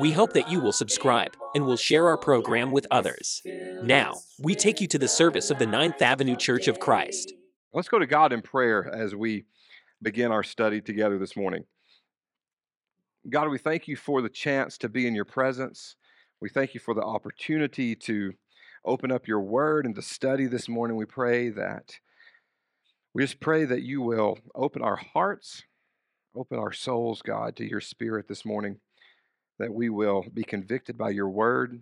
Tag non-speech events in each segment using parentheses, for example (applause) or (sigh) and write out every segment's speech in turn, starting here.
We hope that you will subscribe and will share our program with others. Now, we take you to the service of the Ninth Avenue Church of Christ. Let's go to God in prayer as we begin our study together this morning. God, we thank you for the chance to be in your presence. We thank you for the opportunity to open up your word and to study this morning. We pray that we just pray that you will open our hearts, open our souls, God, to your spirit this morning, that we will be convicted by your word,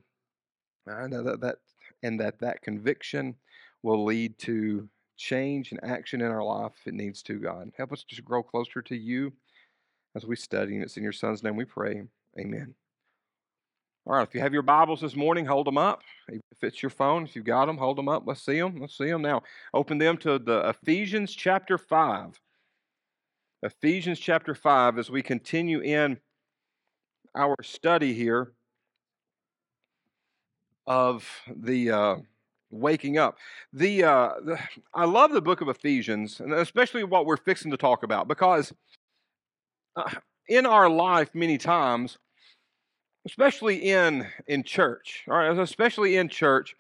uh, and that, that, and that that conviction will lead to change and action in our life if it needs to, God. Help us just grow closer to you as we study. And it's in your Son's name we pray. Amen. All right, if you have your Bibles this morning, hold them up. If it's your phone, if you've got them, hold them up. Let's see them. Let's see them now. Open them to the Ephesians chapter 5. Ephesians chapter 5 as we continue in our study here of the uh, waking up. The, uh, the I love the book of Ephesians, and especially what we're fixing to talk about, because uh, in our life, many times, especially in in church, all right, especially in church,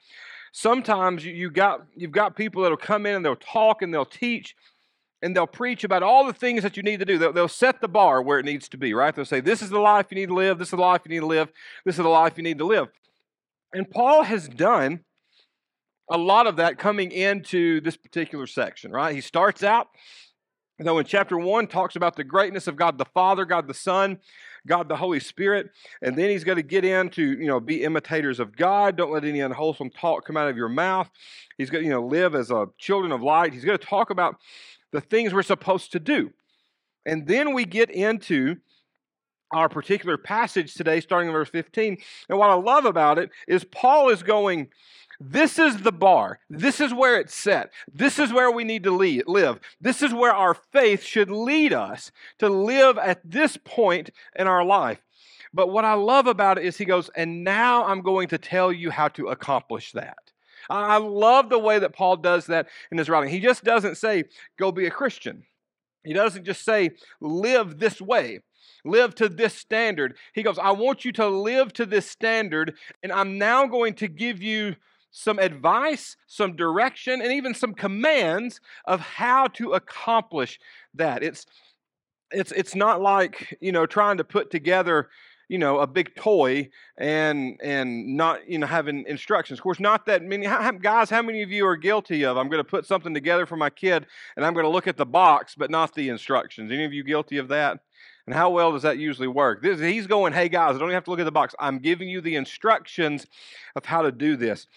sometimes you, you got you've got people that'll come in and they'll talk and they'll teach and they'll preach about all the things that you need to do. They'll, they'll, set the bar where it needs to be, right? They'll say, This is the life you need to live, this is the life you need to live, this is the life you need to live. And Paul has done a lot of that coming into this particular section, right? He starts out, know, in chapter one, talks about the greatness of God the Father, God the Son, God the Holy Spirit, and then he's going to get into, you know, be imitators of God. Don't let any unwholesome talk come out of your mouth. He's going to, you know, live as a children of light. He's going to talk about the things we're supposed to do. And then we get into our particular passage today, starting in verse 15. And what I love about it is Paul is going, this is the bar. This is where it's set. This is where we need to lead, live. This is where our faith should lead us to live at this point in our life. But what I love about it is he goes, and now I'm going to tell you how to accomplish that. I love the way that Paul does that in his writing. He just doesn't say, go be a Christian. He doesn't just say, live this way live to this standard. He goes, I want you to live to this standard, and I'm now going to give you some advice, some direction, and even some commands of how to accomplish that. It's it's it's not like you know trying to put together you know a big toy and and not you know having instructions. Of course not that many how, guys how many of you are guilty of i'm going to put something together for my kid and i'm going to look at the box but not the instructions. Any of you guilty of that? And how well does that usually work? This, he's going hey guys i don't even have to look at the box. I'm giving you the instructions of how to do this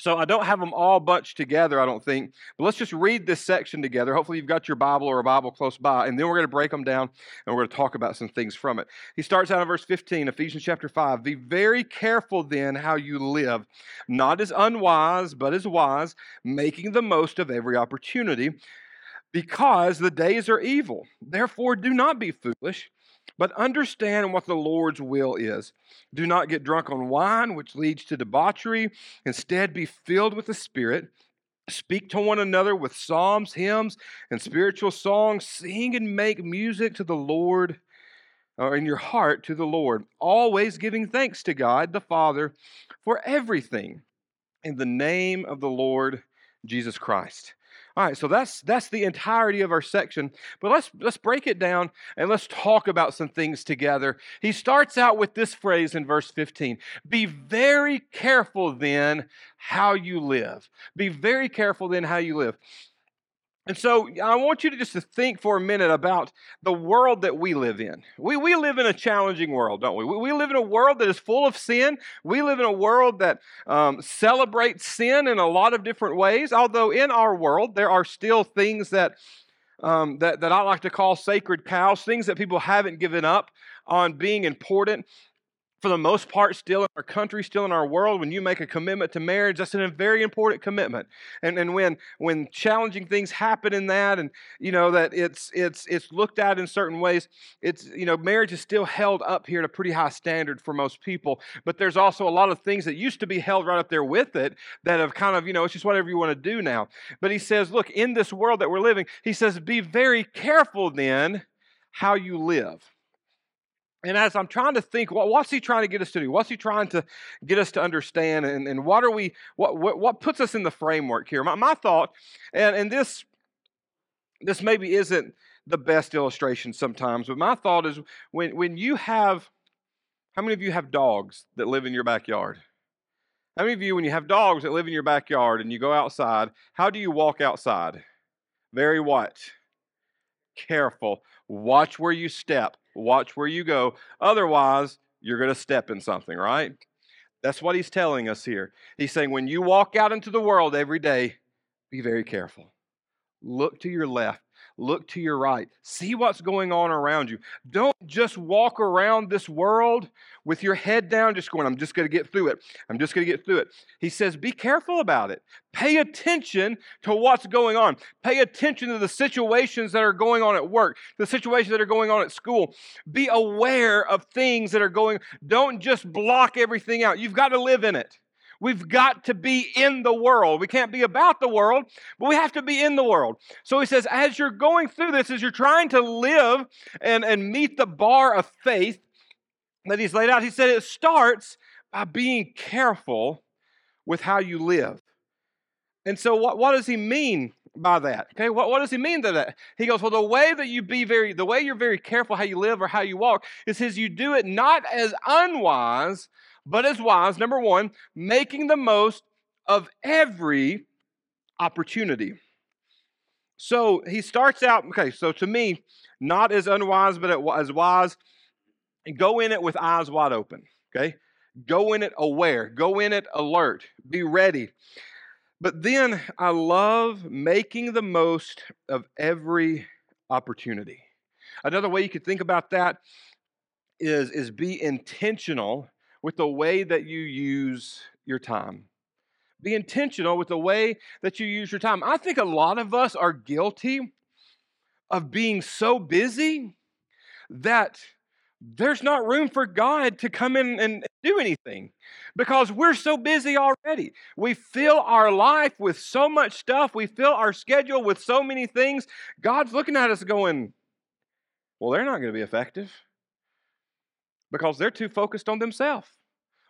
so I don't have them all bunched together, I don't think. But let's just read this section together. Hopefully, you've got your Bible or a Bible close by, and then we're going to break them down and we're going to talk about some things from it. He starts out in verse 15, Ephesians chapter 5. Be very careful then how you live, not as unwise, but as wise, making the most of every opportunity, because the days are evil. Therefore, do not be foolish but understand what the Lord's will is. Do not get drunk on wine, which leads to debauchery. Instead, be filled with the Spirit. Speak to one another with psalms, hymns, and spiritual songs. Sing and make music to the Lord, or in your heart to the Lord, always giving thanks to God the Father for everything in the name of the Lord Jesus Christ. All right, so that's that's the entirety of our section. But let's let's break it down and let's talk about some things together. He starts out with this phrase in verse 15. Be very careful then how you live. Be very careful then how you live. And so I want you to just to think for a minute about the world that we live in. We, we live in a challenging world, don't we? we? We live in a world that is full of sin. We live in a world that um, celebrates sin in a lot of different ways. Although in our world, there are still things that, um, that, that I like to call sacred cows, things that people haven't given up on being important. For the most part, still in our country, still in our world, when you make a commitment to marriage, that's a very important commitment. And, and when, when challenging things happen in that, and you know that it's it's it's looked at in certain ways, it's you know marriage is still held up here at a pretty high standard for most people. But there's also a lot of things that used to be held right up there with it that have kind of you know it's just whatever you want to do now. But he says, look, in this world that we're living, he says, be very careful then how you live. And as I'm trying to think, what, what's he trying to get us to do? What's he trying to get us to understand? And, and what are we, what, what, what puts us in the framework here? My, my thought, and, and this, this maybe isn't the best illustration sometimes, but my thought is when, when you have, how many of you have dogs that live in your backyard? How many of you, when you have dogs that live in your backyard and you go outside, how do you walk outside? Very what? Careful. Watch where you step. Watch where you go. Otherwise, you're going to step in something, right? That's what he's telling us here. He's saying when you walk out into the world every day, be very careful. Look to your left. Look to your right. See what's going on around you. Don't just walk around this world with your head down, just going, I'm just going to get through it. I'm just going to get through it. He says, be careful about it. Pay attention to what's going on. Pay attention to the situations that are going on at work, the situations that are going on at school. Be aware of things that are going. Don't just block everything out. You've got to live in it. We've got to be in the world. We can't be about the world, but we have to be in the world. So he says, as you're going through this, as you're trying to live and, and meet the bar of faith that he's laid out, he said it starts by being careful with how you live. And so, what, what does he mean by that? Okay, what, what does he mean by that? He goes, Well, the way that you be very, the way you're very careful how you live or how you walk is says you do it not as unwise, but as wise. Number one, making the most of every opportunity. So he starts out, okay, so to me, not as unwise, but as wise. Go in it with eyes wide open, okay? Go in it aware, go in it alert, be ready. But then I love making the most of every opportunity. Another way you could think about that is, is be intentional with the way that you use your time. Be intentional with the way that you use your time. I think a lot of us are guilty of being so busy that there's not room for God to come in and do anything because we're so busy already. We fill our life with so much stuff, we fill our schedule with so many things. God's looking at us going, Well, they're not going to be effective because they're too focused on themselves.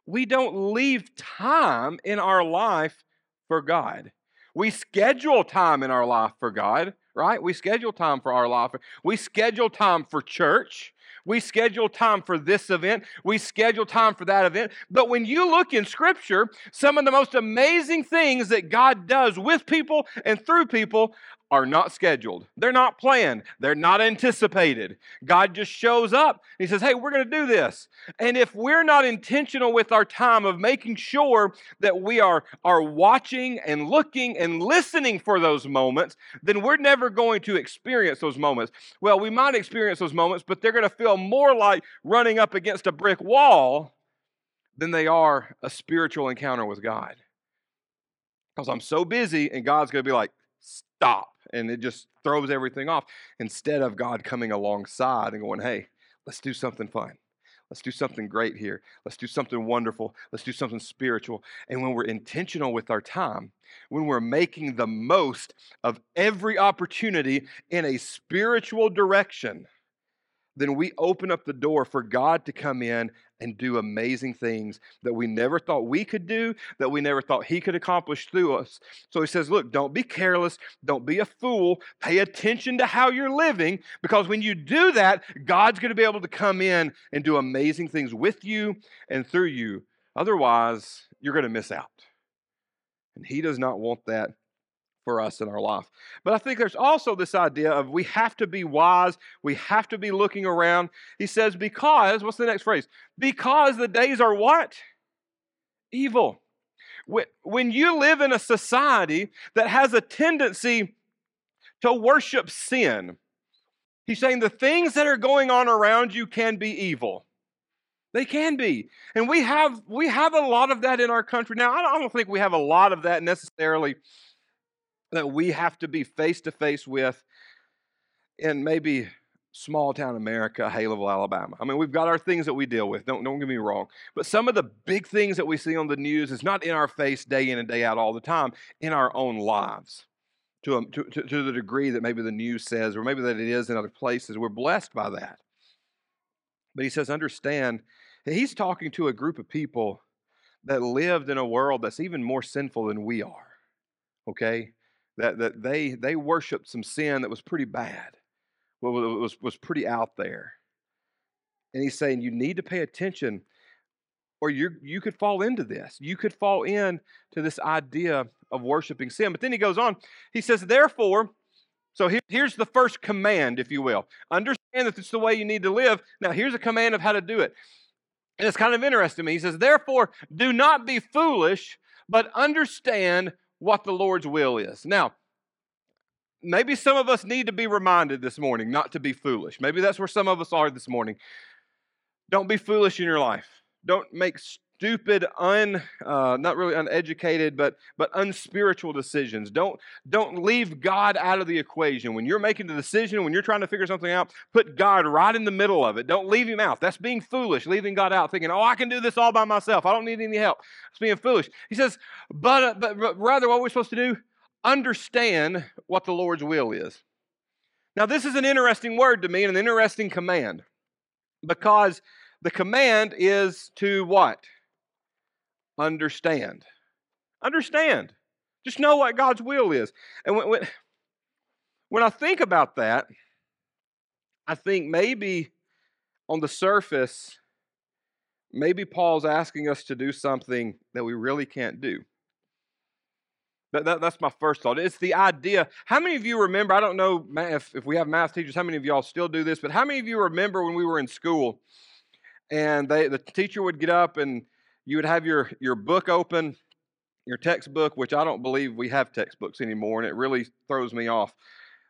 We don't leave time in our life for God. We schedule time in our life for God, right? We schedule time for our life. We schedule time for church. We schedule time for this event. We schedule time for that event. But when you look in Scripture, some of the most amazing things that God does with people and through people are not scheduled. They're not planned. They're not anticipated. God just shows up. He says, Hey, we're going to do this. And if we're not intentional with our time of making sure that we are, are watching and looking and listening for those moments, then we're never going to experience those moments. Well, we might experience those moments, but they're going to feel more like running up against a brick wall than they are a spiritual encounter with God. Because I'm so busy, and God's going to be like, Stop and it just throws everything off instead of God coming alongside and going, hey, let's do something fun. Let's do something great here. Let's do something wonderful. Let's do something spiritual. And when we're intentional with our time, when we're making the most of every opportunity in a spiritual direction, then we open up the door for God to come in and do amazing things that we never thought we could do, that we never thought He could accomplish through us. So He says, Look, don't be careless, don't be a fool, pay attention to how you're living, because when you do that, God's going to be able to come in and do amazing things with you and through you. Otherwise, you're going to miss out. And He does not want that for us in our life. But I think there's also this idea of we have to be wise, we have to be looking around. He says, because, what's the next phrase? Because the days are what? Evil. When you live in a society that has a tendency to worship sin, he's saying the things that are going on around you can be evil. They can be. And we have we have a lot of that in our country. Now, I don't, I don't think we have a lot of that necessarily that we have to be face to face with in maybe small town America, Haleyville, Alabama. I mean, we've got our things that we deal with. Don't don't get me wrong. But some of the big things that we see on the news is not in our face day in and day out all the time, in our own lives. To, a, to, to, to the degree that maybe the news says, or maybe that it is in other places. We're blessed by that. But he says, understand, he's talking to a group of people that lived in a world that's even more sinful than we are. Okay? That, that they, they worshiped some sin that was pretty bad was, was pretty out there. And he's saying you need to pay attention or you you could fall into this. You could fall into this idea of worshiping sin. But then he goes on. He says, therefore, so here, here's the first command, if you will. Understand that it's the way you need to live. Now, here's a command of how to do it. And it's kind of interesting to me. He says, therefore, do not be foolish, but understand what the Lord's will is. Now, maybe some of us need to be reminded this morning not to be foolish. Maybe that's where some of us are this morning. Don't be foolish in your life. Don't make stupid, un, uh, not really uneducated, but but unspiritual decisions. Don't don't leave God out of the equation when you're making the decision. When you're trying to figure something out, put God right in the middle of it. Don't leave Him out. That's being foolish, leaving God out, thinking, "Oh, I can do this all by myself. I don't need any help." It's being foolish. He says, but uh, but rather, what we're supposed to do understand what the Lord's will is. Now, this is an interesting word to me and an interesting command because the command is to what? Understand. Understand. Just know what God's will is. And when, when, when I think about that, I think maybe on the surface, maybe Paul's asking us to do something that we really can't do. That, that, that's my first thought. It's the idea. How many of you remember? I don't know if, if we have math teachers, how many of y'all still do this, but how many of you remember when we were in school and they, the teacher would get up and you would have your, your book open, your textbook, which I don't believe we have textbooks anymore, and it really throws me off.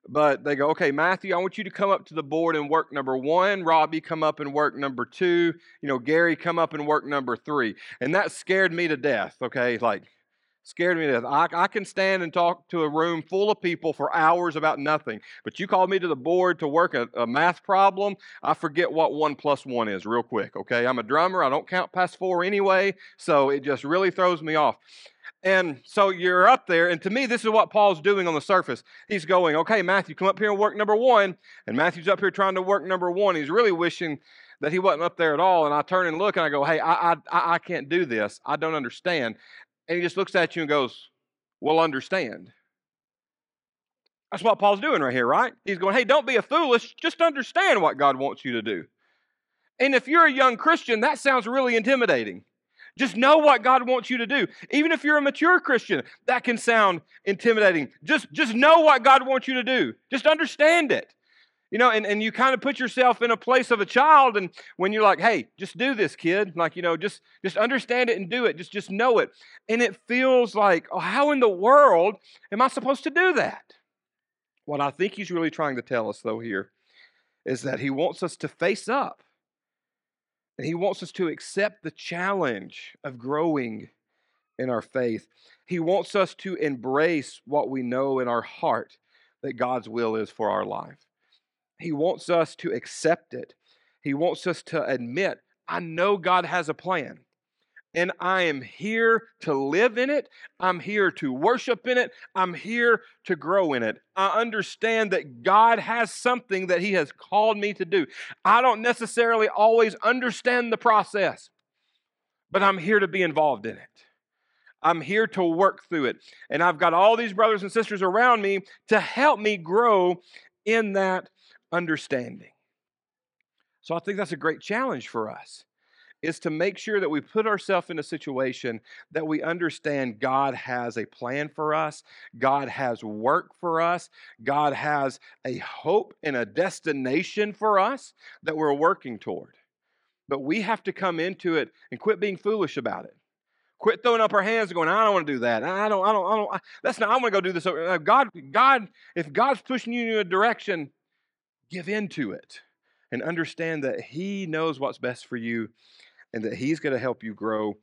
But they go, okay, Matthew, I want you to come up to the board and work number one. Robbie, come up and work number two. You know, Gary, come up and work number three. And that scared me to death, okay? Like, scared me to death. I, I can stand and talk to a room full of people for hours about nothing. But you call me to the board to work a, a, math problem, I forget what one plus one is real quick, okay? I'm a drummer. I don't count past four anyway, so it just really throws me off. And so you're up there, and to me, this is what Paul's doing on the surface. He's going, okay, Matthew, come up here and work number one. And Matthew's up here trying to work number one. He's really wishing that he wasn't up there at all. And I turn and look and I go, hey, I, I, I can't do this. I don't understand. And he just looks at you and goes, Well, understand. That's what Paul's doing right here, right? He's going, Hey, don't be a foolish. Just understand what God wants you to do. And if you're a young Christian, that sounds really intimidating. Just know what God wants you to do. Even if you're a mature Christian, that can sound intimidating. Just, just know what God wants you to do. Just understand it. You know, and, and you kind of put yourself in a place of a child, and when you're like, hey, just do this, kid, like, you know, just just understand it and do it. Just just know it. And it feels like, oh, how in the world am I supposed to do that? What I think he's really trying to tell us, though, here is that he wants us to face up. And he wants us to accept the challenge of growing in our faith. He wants us to embrace what we know in our heart that God's will is for our life. He wants us to accept it. He wants us to admit, I know God has a plan. And I am here to live in it. I'm here to worship in it. I'm here to grow in it. I understand that God has something that He has called me to do. I don't necessarily always understand the process, but I'm here to be involved in it. I'm here to work through it. And I've got all these brothers and sisters around me to help me grow in that understanding. So I think that's a great challenge for us is to make sure that we put ourselves in a situation that we understand God has a plan for us, God has work for us, God has a hope and a destination for us that we're working toward. But we have to come into it and quit being foolish about it. Quit throwing up our hands and going, I don't want to do that. I don't, I don't, I don't, I, that's not, I want to go do this. Uh, God, God, if God's pushing you in a direction, give in to it and understand that He knows what's best for you and that He's going to help you grow.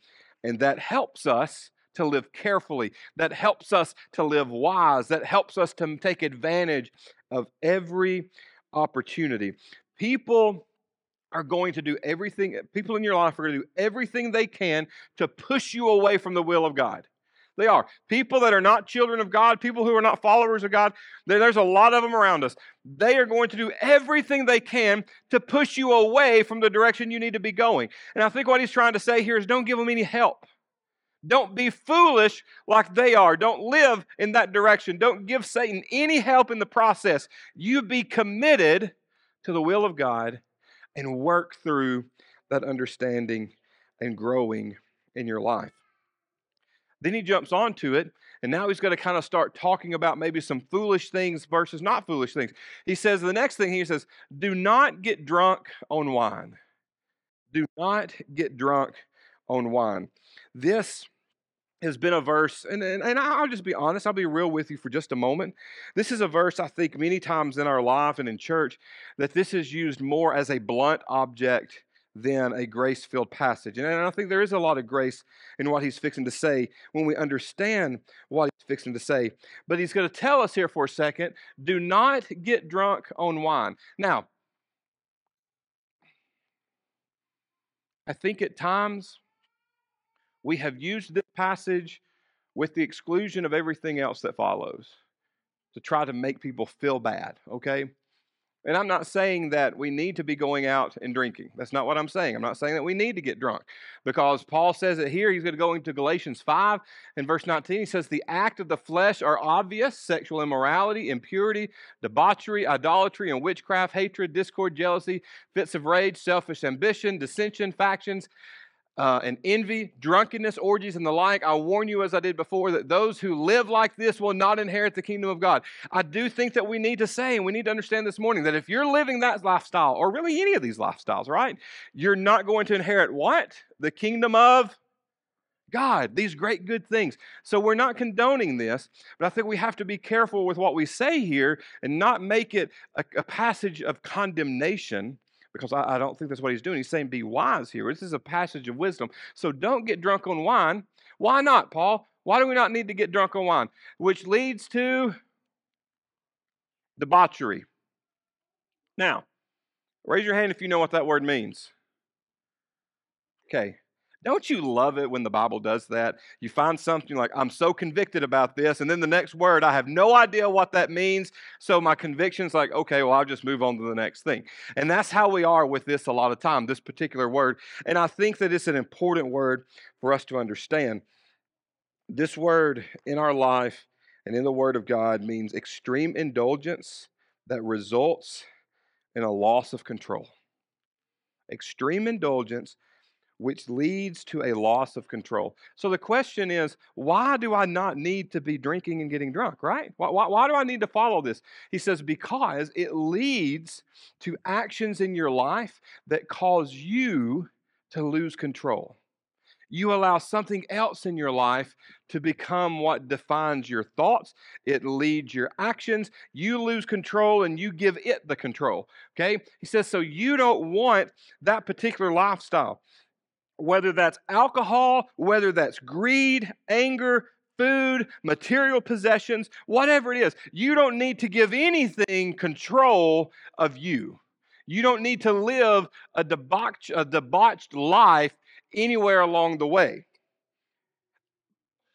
And that helps us to live carefully, that helps us to live wise, that helps us to take advantage of every opportunity. People are going to do everything, people in your life are going to do everything they can to push you away from the will of God. They are. People that are not children of God, people who are not followers of God, there's a lot of them around us. They are going to do everything they can to push you away from the direction you need to be going. And I think what he's trying to say here is don't give them any help. Don't be foolish like they are. Don't live in that direction. Don't give Satan any help in the process. You be committed to the will of God and work through that understanding and growing in your life. Then he jumps onto it, and now he's going to kind of start talking about maybe some foolish things versus not foolish things. He says the next thing he says, Do not get drunk on wine. Do not get drunk on wine. This has been a verse, and, and, and, I'll just be honest, I'll be real with you for just a moment. This is a verse I think many times in our life and in church that this is used more as a blunt object than a grace filled passage. And I think there is a lot of grace in what he's fixing to say when we understand what he's fixing to say. But he's going to tell us here for a second do not get drunk on wine. Now, I think at times we have used this passage with the exclusion of everything else that follows to try to make people feel bad, okay? And I'm not saying that we need to be going out and drinking. That's not what I'm saying. I'm not saying that we need to get drunk because Paul says it here. He's going to go into Galatians 5 and verse 19. He says, The act of the flesh are obvious sexual immorality, impurity, debauchery, idolatry, and witchcraft, hatred, discord, jealousy, fits of rage, selfish ambition, dissension, factions uh, and envy, drunkenness, orgies, and the like. I warn you, as I did before, that those who live like this will not inherit the kingdom of God. I do think that we need to say, and we need to understand this morning, that if you're living that lifestyle, or really any of these lifestyles, right, you're not going to inherit what? The kingdom of God, these great good things. So we're not condoning this, but I think we have to be careful with what we say here and not make it a, a passage of condemnation because I, I don't think that's what he's doing. He's saying, be wise here. This is a passage of wisdom. So don't get drunk on wine. Why not, Paul? Why do we not need to get drunk on wine? Which leads to debauchery. Now, raise your hand if you know what that word means. Okay, don't you love it when the Bible does that? You find something like, I'm so convicted about this, and then the next word, I have no idea what that means. So my conviction's like, okay, well, I'll just move on to the next thing. And that's how we are with this a lot of time, this particular word. And I think that it's an important word for us to understand. This word in our life and in the Word of God means extreme indulgence that results in a loss of control. Extreme indulgence which leads to a loss of control. So the question is, why do I not need to be drinking and getting drunk, right? Why, why, why, do I need to follow this? He says, because it leads to actions in your life that cause you to lose control. You allow something else in your life to become what defines your thoughts. It leads your actions. You lose control and you give it the control. Okay? He says, so you don't want that particular lifestyle whether that's alcohol, whether that's greed, anger, food, material possessions, whatever it is, you don't need to give anything control of you. You don't need to live a debauched, a debauched life anywhere along the way.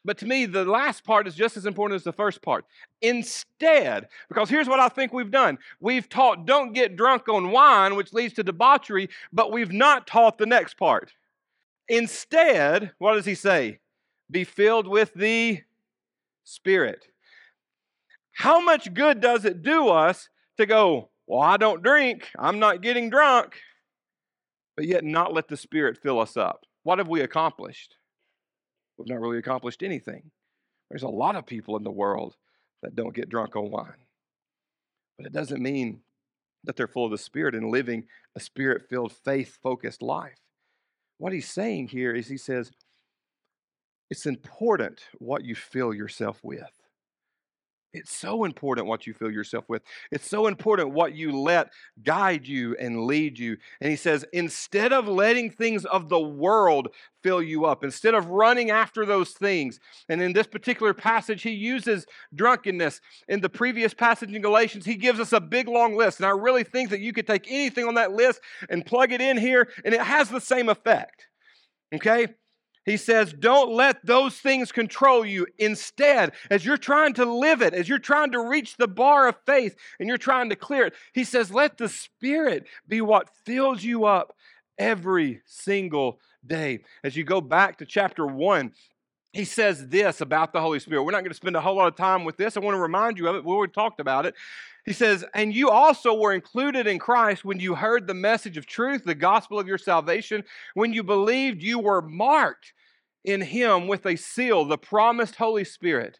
But to me, the last part is just as important as the first part. Instead, because here's what I think we've done we've taught don't get drunk on wine, which leads to debauchery, but we've not taught the next part. Instead, what does he say? Be filled with the Spirit. How much good does it do us to go, well, I don't drink, I'm not getting drunk, but yet not let the Spirit fill us up? What have we accomplished? We've not really accomplished anything. There's a lot of people in the world that don't get drunk on wine. But it doesn't mean that they're full of the Spirit and living a spirit filled, faith focused life. What he's saying here is he says, it's important what you fill yourself with. It's so important what you fill yourself with. It's so important what you let guide you and lead you. And he says, instead of letting things of the world fill you up, instead of running after those things, and in this particular passage, he uses drunkenness. In the previous passage in Galatians, he gives us a big long list. And I really think that you could take anything on that list and plug it in here, and it has the same effect. Okay? He says, don't let those things control you. Instead, as you're trying to live it, as you're trying to reach the bar of faith and you're trying to clear it, he says, let the Spirit be what fills you up every single day. As you go back to chapter one, he says this about the Holy Spirit. We're not going to spend a whole lot of time with this. I want to remind you of it. We already talked about it. He says, And you also were included in Christ when you heard the message of truth, the gospel of your salvation. When you believed, you were marked in Him with a seal, the promised Holy Spirit,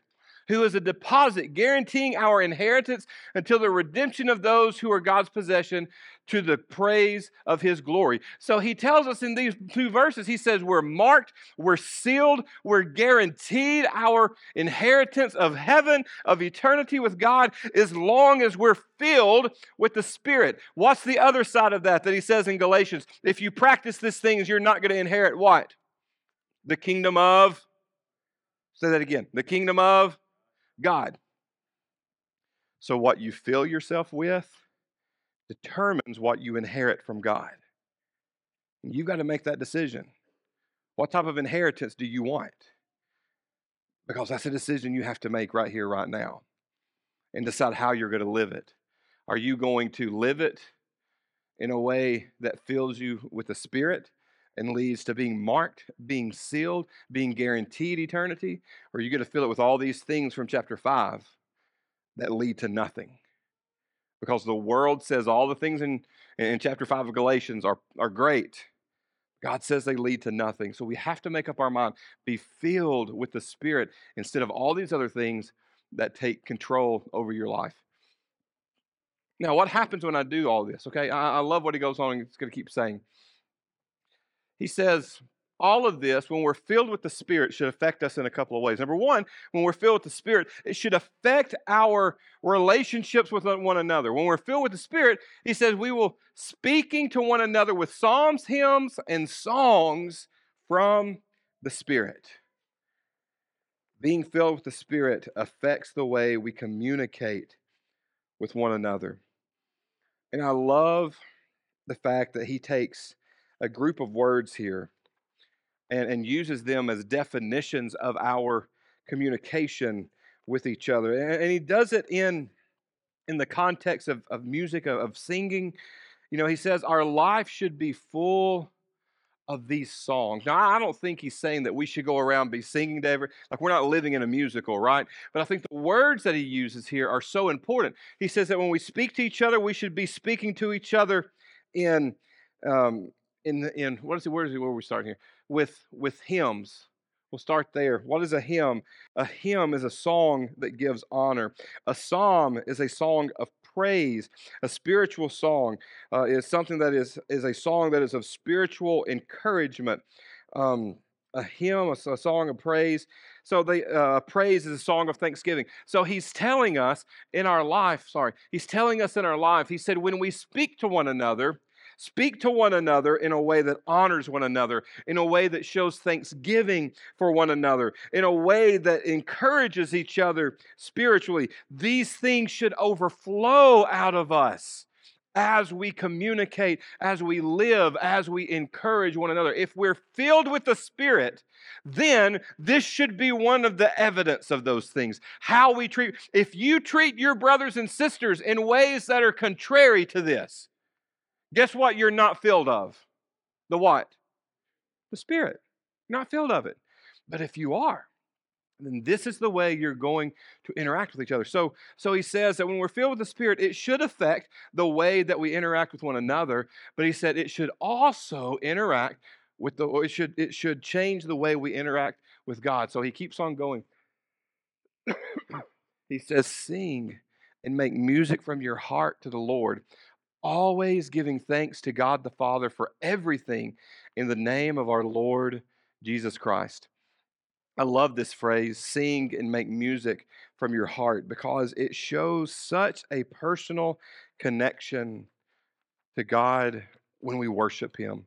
who is a deposit guaranteeing our inheritance until the redemption of those who are God's possession to the praise of his glory. So he tells us in these two verses, he says, We're marked, we're sealed, we're guaranteed our inheritance of heaven, of eternity with God, as long as we're filled with the Spirit. What's the other side of that that he says in Galatians? If you practice these things, you're not going to inherit what? The kingdom of, say that again, the kingdom of God. So, what you fill yourself with determines what you inherit from God. You've got to make that decision. What type of inheritance do you want? Because that's a decision you have to make right here, right now, and decide how you're going to live it. Are you going to live it in a way that fills you with the Spirit and leads to being marked, being sealed, being guaranteed eternity? Or are you going to fill it with all these things from chapter 5 that lead to nothing? because the world says all the things in, in chapter 5 of Galatians are, are great. God says they lead to nothing. So we have to make up our mind, be filled with the Spirit instead of all these other things that take control over your life. Now, what happens when I do all this? Okay, I, I love what he goes on and he's going to keep saying. He says, all of this, when we're filled with the Spirit, should affect us in a couple of ways. Number one, when we're filled with the Spirit, it should affect our relationships with one another. When we're filled with the Spirit, he says we will speaking to one another with psalms, hymns, and songs from the Spirit. Being filled with the Spirit affects the way we communicate with one another. And I love the fact that he takes a group of words here and, and uses them as definitions of our communication with each other. And, and he does it in, in the context of, of music, of, of singing. You know, he says our life should be full of these songs. Now, I don't think he's saying that we should go around be singing to every, like we're not living in a musical, right? But I think the words that he uses here are so important. He says that when we speak to each other, we should be speaking to each other in, um, in, the in what is it, where is it, where we start here? with with hymns. We'll start there. What is a hymn? A hymn is a song that gives honor. A psalm is a song of praise. A spiritual song uh, is something that is is a song that is of spiritual encouragement. Um, a hymn, a, a, song of praise. So the uh, praise is a song of thanksgiving. So he's telling us in our life. Sorry, he's telling us in our life. He said when we speak to one another Speak to one another in a way that honors one another, in a way that shows thanksgiving for one another, in a way that encourages each other spiritually. These things should overflow out of us as we communicate, as we live, as we encourage one another. If we're filled with the Spirit, then this should be one of the evidence of those things. How we treat, if you treat your brothers and sisters in ways that are contrary to this, Guess what you're not filled of? The what? The Spirit. Not filled of it. But if you are, then this is the way you're going to interact with each other. So, so he says that when we're filled with the Spirit, it should affect the way that we interact with one another. But he said it should also interact with the. It should it should change the way we interact with God. So he keeps on going. (coughs) he says, "Sing and make music from your heart to the Lord." Always giving thanks to God the Father for everything in the name of our Lord Jesus Christ. I love this phrase, sing and make music from your heart, because it shows such a personal connection to God when we worship Him.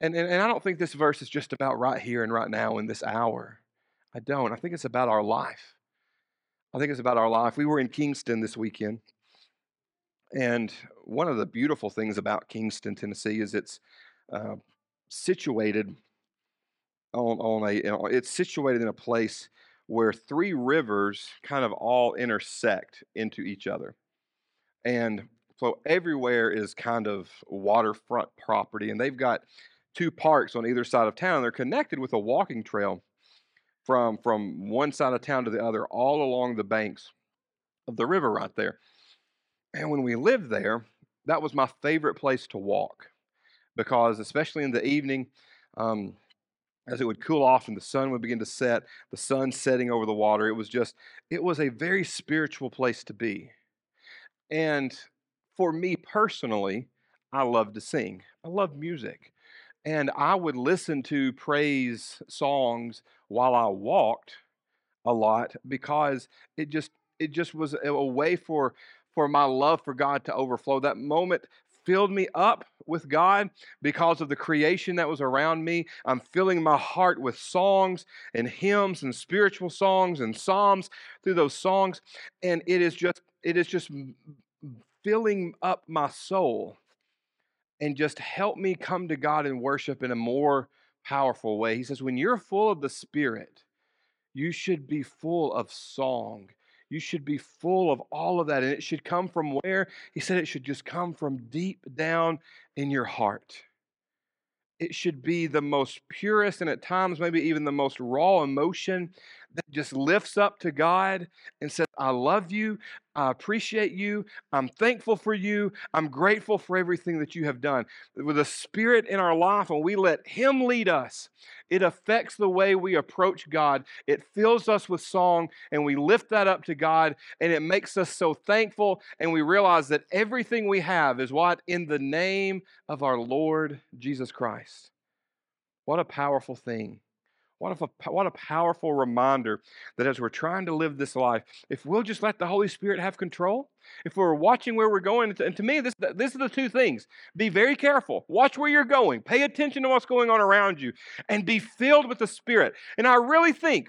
And, and, and I don't think this verse is just about right here and right now in this hour. I don't. I think it's about our life. I think it's about our life. We were in Kingston this weekend. And one of the beautiful things about Kingston, Tennessee, is it's uh, situated on, on a, it's situated in a place where three rivers kind of all intersect into each other. And so everywhere is kind of waterfront property, and they've got two parks on either side of town. They're connected with a walking trail from from one side of town to the other, all along the banks of the river right there. And when we lived there, that was my favorite place to walk because, especially in the evening, um, as it would cool off and the sun would begin to set, the sun setting over the water, it was just, it was a very spiritual place to be. And for me personally, I love to sing. I love music. And I would listen to praise songs while I walked a lot because it just it just was a way for for my love for God to overflow. That moment filled me up with God because of the creation that was around me. I'm filling my heart with songs and hymns and spiritual songs and psalms through those songs and it is just it is just filling up my soul and just help me come to God and worship in a more powerful way. He says, when you're full of the Spirit, you should be full of song. You should be full of all of that. And it should come from where? He said it should just come from deep down in your heart. It should be the most purest and at times maybe even the most raw emotion that just lifts up to God and says, I love you. I appreciate you. I'm thankful for you. I'm grateful for everything that you have done. With a spirit in our life, and we let Him lead us, it affects the way we approach God. It fills us with song, and we lift that up to God, and it makes us so thankful. And we realize that everything we have is what? In the name of our Lord Jesus Christ. What a powerful thing. What, a, what a powerful reminder that as we're trying to live this life, if we'll just let the Holy Spirit have control, if we're watching where we're going, and to me, this, this are the two things. Be very careful. Watch where you're going. Pay attention to what's going on around you and be filled with the Spirit. And I really think,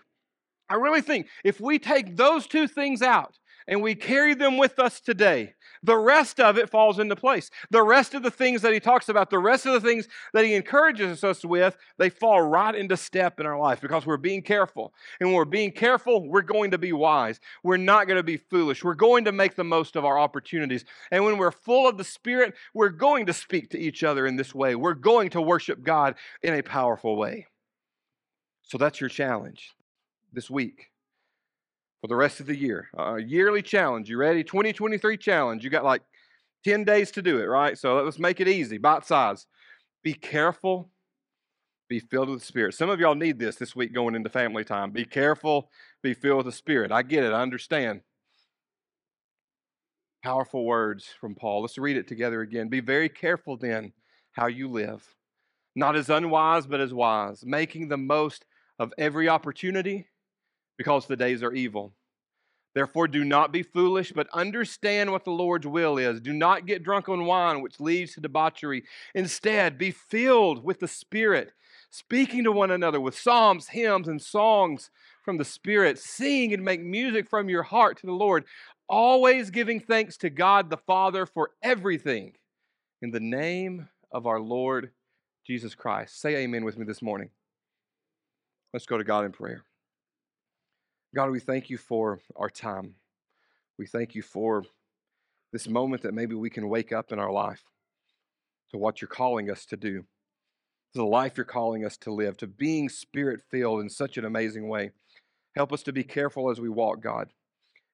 I really think if we take those two things out, and we carry them with us today, the rest of it falls into place. The rest of the things that he talks about, the rest of the things that he encourages us with, they fall right into step in our life because we're being careful. And when we're being careful, we're going to be wise. We're not going to be foolish. We're going to make the most of our opportunities. And when we're full of the Spirit, we're going to speak to each other in this way. We're going to worship God in a powerful way. So that's your challenge this week for the rest of the year. A yearly challenge. You ready? 2023 challenge. You got like 10 days to do it, right? So let's make it easy, bite size. Be careful. Be filled with the Spirit. Some of y'all need this this week going into family time. Be careful. Be filled with the Spirit. I get it. I understand. Powerful words from Paul. Let's read it together again. Be very careful then how you live, not as unwise, but as wise, making the most of every opportunity because the days are evil. Therefore, do not be foolish, but understand what the Lord's will is. Do not get drunk on wine, which leads to debauchery. Instead, be filled with the Spirit, speaking to one another with psalms, hymns, and songs from the Spirit. Sing and make music from your heart to the Lord, always giving thanks to God the Father for everything in the name of our Lord Jesus Christ. Say amen with me this morning. Let's go to God in prayer. God, we thank you for our time. We thank you for this moment that maybe we can wake up in our life to what you're calling us to do, to the life you're calling us to live, to being spirit filled in such an amazing way. Help us to be careful as we walk, God.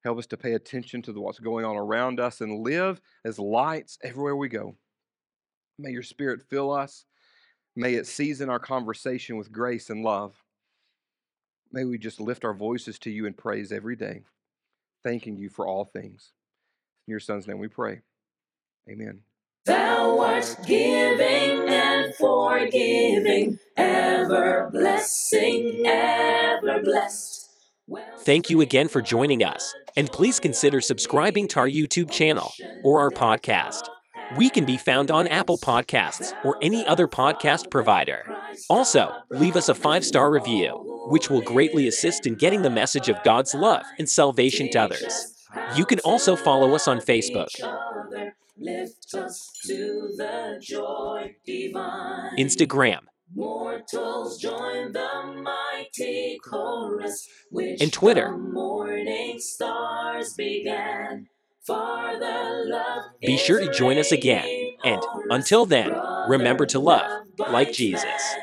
Help us to pay attention to what's going on around us and live as lights everywhere we go. May your spirit fill us. May it season our conversation with grace and love. May we just lift our voices to you in praise every day, thanking you for all things. In your son's name we pray. Amen. Thou art giving and forgiving, ever blessing, ever blessed. Thank you again for joining us, and please consider subscribing to our YouTube channel or our podcast. We can be found on Apple Podcasts or any other podcast provider. Also, leave us a five star review, which will greatly assist in getting the message of God's love and salvation to others. You can also follow us on Facebook. Instagram, Mortals join the mighty chorus, which And Twitter. morning stars began. Be sure to join us again, and until then, remember to love like Jesus.